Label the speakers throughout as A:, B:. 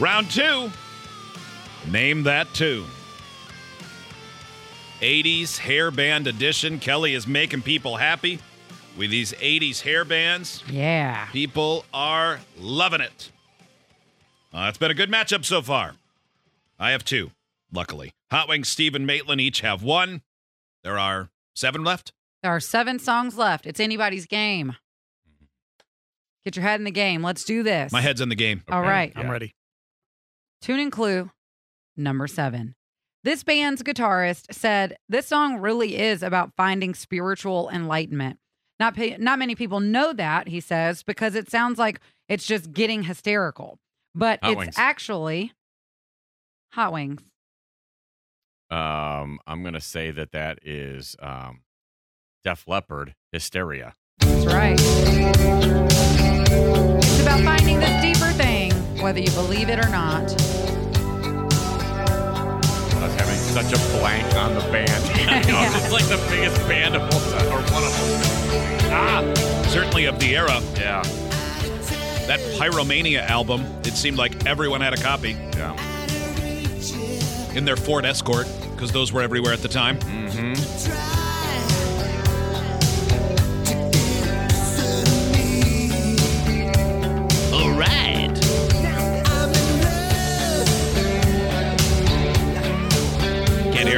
A: Round two. Name that tune. 80s hair band edition. Kelly is making people happy with these 80s hair bands.
B: Yeah.
A: People are loving it. Uh, it's been a good matchup so far. I have two, luckily. Hot Wings, Steve, and Maitland each have one. There are seven left.
B: There are seven songs left. It's anybody's game. Get your head in the game. Let's do this.
A: My head's in the game.
B: All right.
C: I'm ready.
B: Tune and clue number seven. This band's guitarist said this song really is about finding spiritual enlightenment. Not not many people know that he says because it sounds like it's just getting hysterical, but
D: Hot
B: it's
D: Wings.
B: actually hot wings.
D: Um, I'm gonna say that that is um, Def Leppard hysteria.
B: That's right. It's about finding this deeper thing, whether you believe it or not.
D: I was having such a blank on the band. You know,
B: Yeah.
D: It's like the biggest band of all time, or one of them. Ah,
A: Certainly of the era.
D: yeah,
A: That Pyromania album, it seemed like everyone had a copy
D: yeah.
A: in their Ford Escort because those were everywhere at the time. All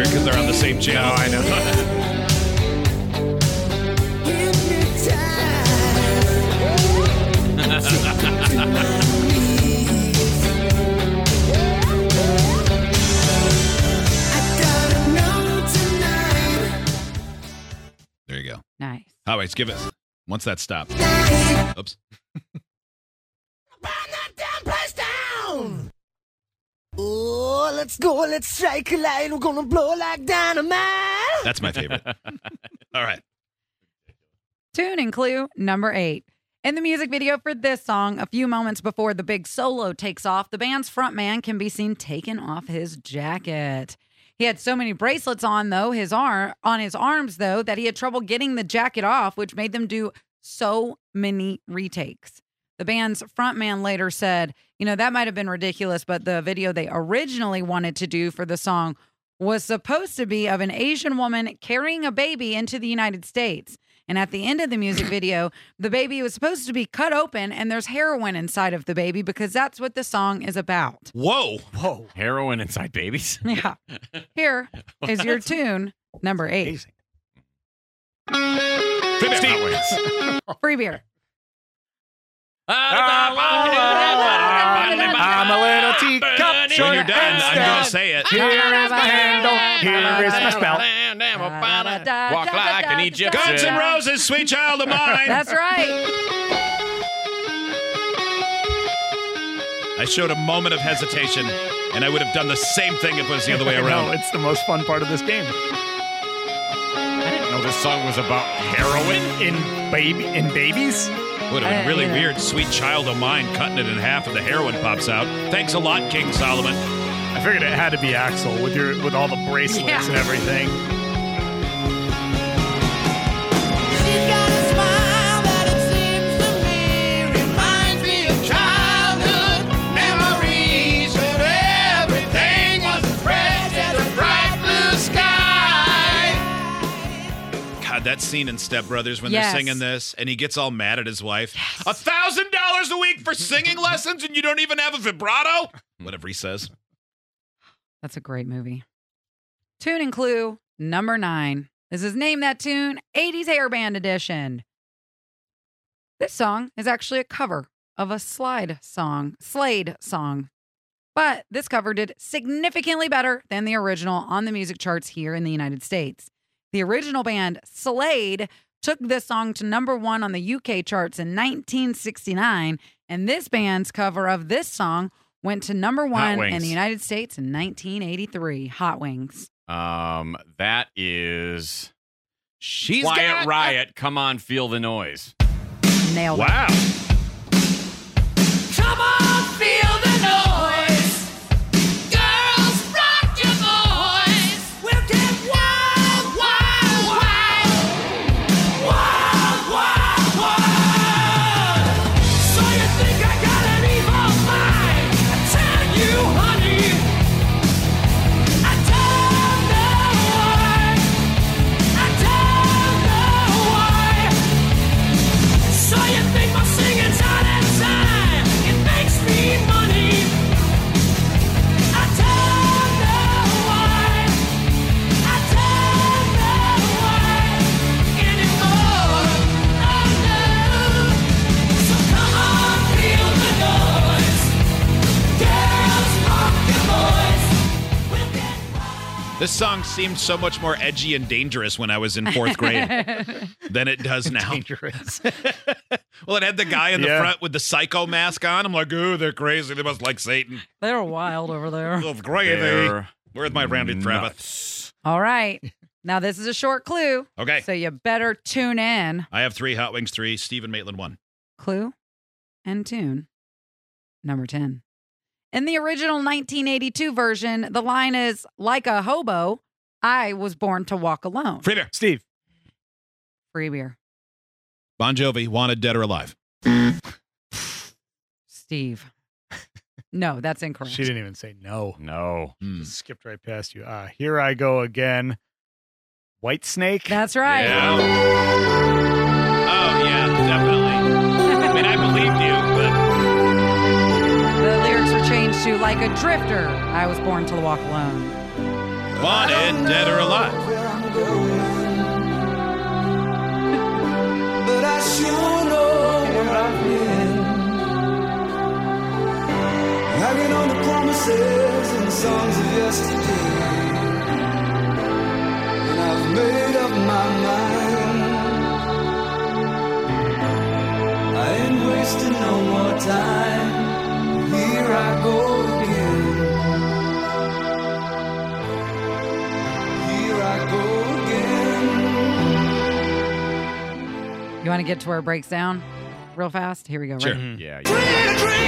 A: hear it because they're on the same channel. Oh, I know. there you go.
B: Nice.
A: All right, give us once that stops. Oops.
E: let's go, let's strike a light. We're gonna blow like dynamite.
A: That's my favorite. All right.
B: Tune and clue number eight. In the music video for this song, a few moments before the big solo takes off, the band's frontman can be seen taking off his jacket. He had so many bracelets on though, his arm on his arms though, that he had trouble getting the jacket off, which made them do so many retakes. The band's frontman later said, you know, that might have been ridiculous, but the video they originally wanted to do for the song was supposed to be of an Asian woman carrying a baby into the United States. And at the end of the music video, the baby was supposed to be cut open and there's heroin inside of the baby because that's what the song is about.
A: Whoa.
C: Whoa.
D: Heroin inside babies.
B: Yeah. Here is your tune, number eight.
C: Amazing.
D: Hot Wings.
B: Free beer.
D: I'm
C: a little teacup.
A: When you're done, I'm going to say it.
C: Here is my handle. Here is my spout.
D: Walk like an Egyptian.
A: Guns and Roses, Sweet Child of Mine.
B: That's right.
A: I showed a moment of hesitation, and I would have done the same thing if it was the other way around.
C: No, it's the most fun part of this game.
D: I didn't know this song was about heroin.
C: In baby, in babies.
A: Would have been
B: I- uh,
A: really
B: yeah.
A: weird. Sweet Child of Mine cutting it in half and the heroin pops out. Thanks a lot, King Solomon.
C: I figured it had to be Axl with your with all the bracelets
B: Yeah.
C: and everything.
A: Scene in Step Brothers when
B: Yes.
A: they're singing this, and he gets all mad at his wife. A thousand dollars a week for singing lessons, and you don't even have a vibrato. Whatever he says.
B: That's a great movie. Tune and clue number nine. This is Name That Tune 80s Hairband Edition. This song is actually a cover of a slide song, Slade song. But this cover did significantly better than the original on the music charts here in the United States. The original band Slade took this song to number one on the UK charts in 1969, and this band's cover of this song went to number one in the United States in 1983. Hot Wings.
D: Um, that is
A: She's
D: Quiet
A: got-
D: Riot. Come on, feel the noise.
B: Nailed it.
A: Wow.
E: Come on,
A: song seemed so much more edgy and dangerous when I was in fourth grade than it does now.
C: Dangerous.
A: well, it had the guy in the
C: Yeah.
A: front with the psycho mask on. I'm like, ooh, they're crazy. They must like Satan.
B: They're wild over there.
A: Oh, crazy.
D: They're
A: Where's my Randy Travis?
B: All right. Now, this is a short clue,
A: Okay.
B: so you better tune in.
A: I have three Hot Wings, three. Stephen Maitland, one.
B: Clue and tune number 10. In the original 1982 version, the line is like a hobo, I was born to walk alone.
A: Free beer.
C: Steve.
B: Free beer.
A: Bon Jovi, wanted, dead or alive.
B: Steve. No, that's incorrect.
C: She didn't even say no.
D: No.
C: Just skipped right past you. Ah, here I go again. Whitesnake.
B: That's right.
A: Yeah. Oh, yeah,
B: like a drifter, I was born to walk alone.
A: wanted, dead or alive.
E: where I'm going. But I sure know where I've been. Hanging on the promises and the songs of yesterday.
B: Want to get to where it breaks down real fast? Here we go.
A: Sure.
B: Ready?
D: Yeah.
E: Dream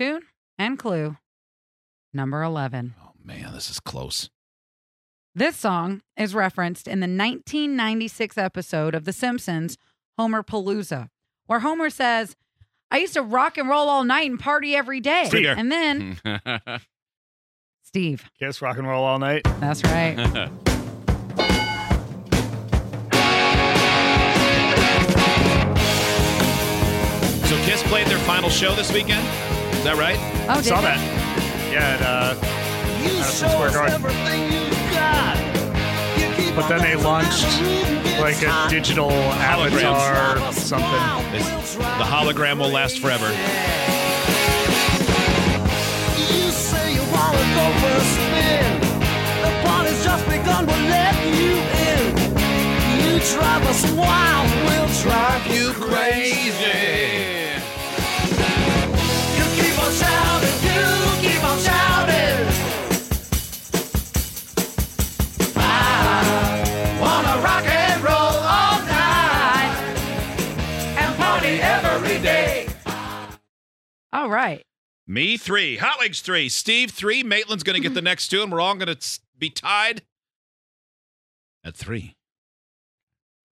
B: Tune and clue number 11.
A: Oh, man, this is close.
B: This song is referenced in the 1996 episode of The Simpsons, Homerpalooza, where Homer says, I used to rock and roll all night and party every day.
A: Stinger.
B: And then, Steve,
C: Kiss rock and roll all night.
B: that's right.
A: So Kiss played their final show this weekend. Is that right?
B: Oh, did
C: Saw
B: they?
C: that. Yeah, at, uh, Madison Square Garden. But then they launched like a digital avatar or something.
A: It's- the hologram will last forever.
E: You say you wanna go for a spin. The party's just begun, we'll let you in. You drive us wild, we'll drive you crazy. All
B: right.
A: Me three, Hot Wings three, Steve three. Maitland's going to get the next two, and we're all going to be tied at three.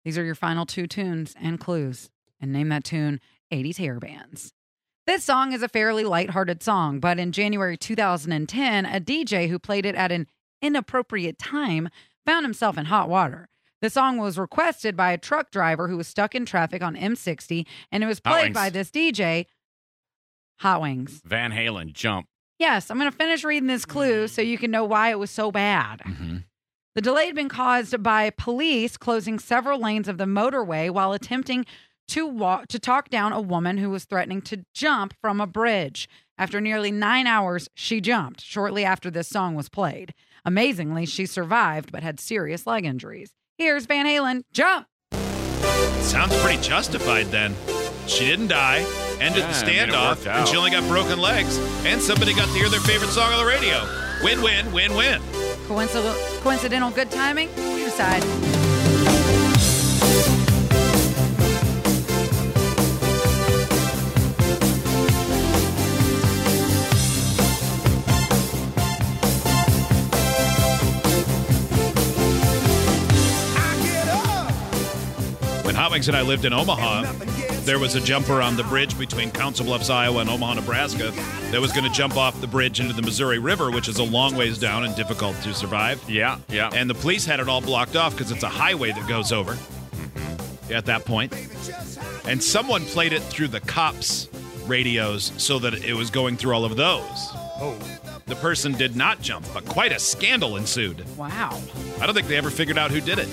B: These are your final two tunes and clues. And name that tune 80s hair bands. This song is a fairly lighthearted song, but in January 2010, a DJ who played it at an inappropriate time found himself in hot water. The song was requested by a truck driver who was stuck in traffic on M60, and it was played by this DJ, Hot Wings.
D: Van Halen, jump.
B: Yes, I'm going to finish reading this clue so you can know why it was so bad.
A: Mm-hmm.
B: The delay had been caused by police closing several lanes of the motorway while attempting to walk to talk down a woman who was threatening to jump from a bridge. After nearly nine hours, she jumped shortly after this song was played. Amazingly, she survived but had serious leg injuries. Here's Van Halen, jump!
A: Sounds pretty justified then. She didn't die, ended
D: Yeah,
A: the
D: I mean,
A: standoff, and she only got broken legs, and somebody got to hear their favorite song on the radio. Win win, win win.
B: Coincidental, coincidental good timing? You decide.
A: When Hot Wings and I lived in Omaha, there was a jumper on the bridge between Council Bluffs, Iowa, and Omaha, Nebraska, that was going to jump off the bridge into the Missouri River, which is a long ways down and difficult to survive.
D: Yeah, yeah.
A: And the police had it all blocked off because it's a highway that goes over mm-hmm. at that point. And someone played it through the cops' radios so that it was going through all of those.
C: Oh,
A: The person did not jump, but quite a scandal ensued.
B: Wow.
A: I don't think they ever figured out who did it.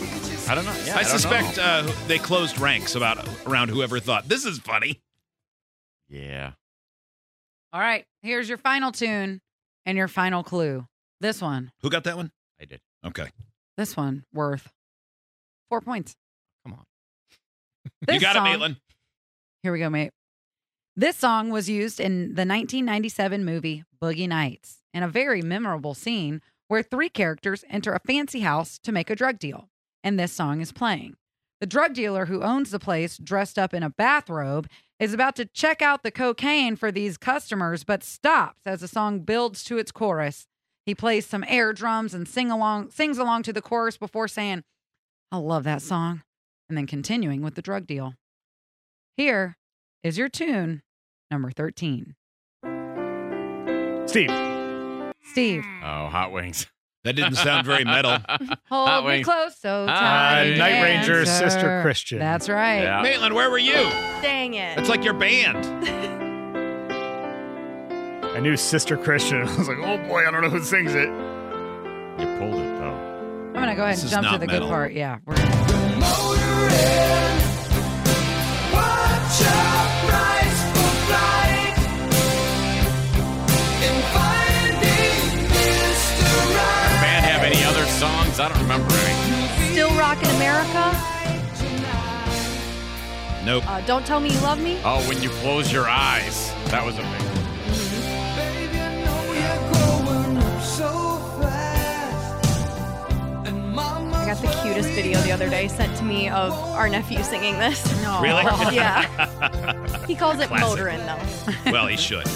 D: I don't know. Yeah,
A: I,
D: don't
A: suspect
D: know.
A: uh, they closed ranks about around whoever thought this is funny.
D: yeah.
B: All right. Here's your final tune and your final clue. This one.
A: Who got that one?
D: I did.
A: Okay,
B: This one worth four points.
D: Come on.
B: This
A: you got
B: song,
A: it, Maitland.
B: Here we go, mate. This song was used in the 1997 movie Boogie Nights in a very memorable scene where three characters enter a fancy house to make a drug deal, and this song is playing. The drug dealer who owns the place, dressed up in a bathrobe, is about to check out the cocaine for these customers, but stops as the song builds to its chorus. He plays some air drums and sing along, sings along to the chorus before saying, "I love that song," and then continuing with the drug deal. Here is your tune, number 13.
C: Steve.
B: Steve,
D: Oh, hot wings.
A: That didn't sound very metal.
B: hold me
D: wings.
B: close so tight.
C: Uh, Night Ranger, Sister Christian.
B: That's right.
D: Yeah.
A: Maitland, where were you?
F: Dang it.
A: It's like your band.
C: I knew Sister Christian. I was like, oh boy, I don't know who sings it.
D: You pulled it though.
B: I'm going to go ahead
A: This
B: and jump to the
A: metal.
B: good part. Yeah. We're gonna,
D: other? I don't remember any.
F: Still rockin' America.
A: Nope.
F: Uh, Don't tell me you love me.
D: Oh, when you close your eyes. That was a big one.
F: I got the cutest video the other day sent to me of our nephew singing this.
B: no.
A: Really?
F: Yeah. he calls it
A: Classic.
F: motorin' though.
A: well, he should.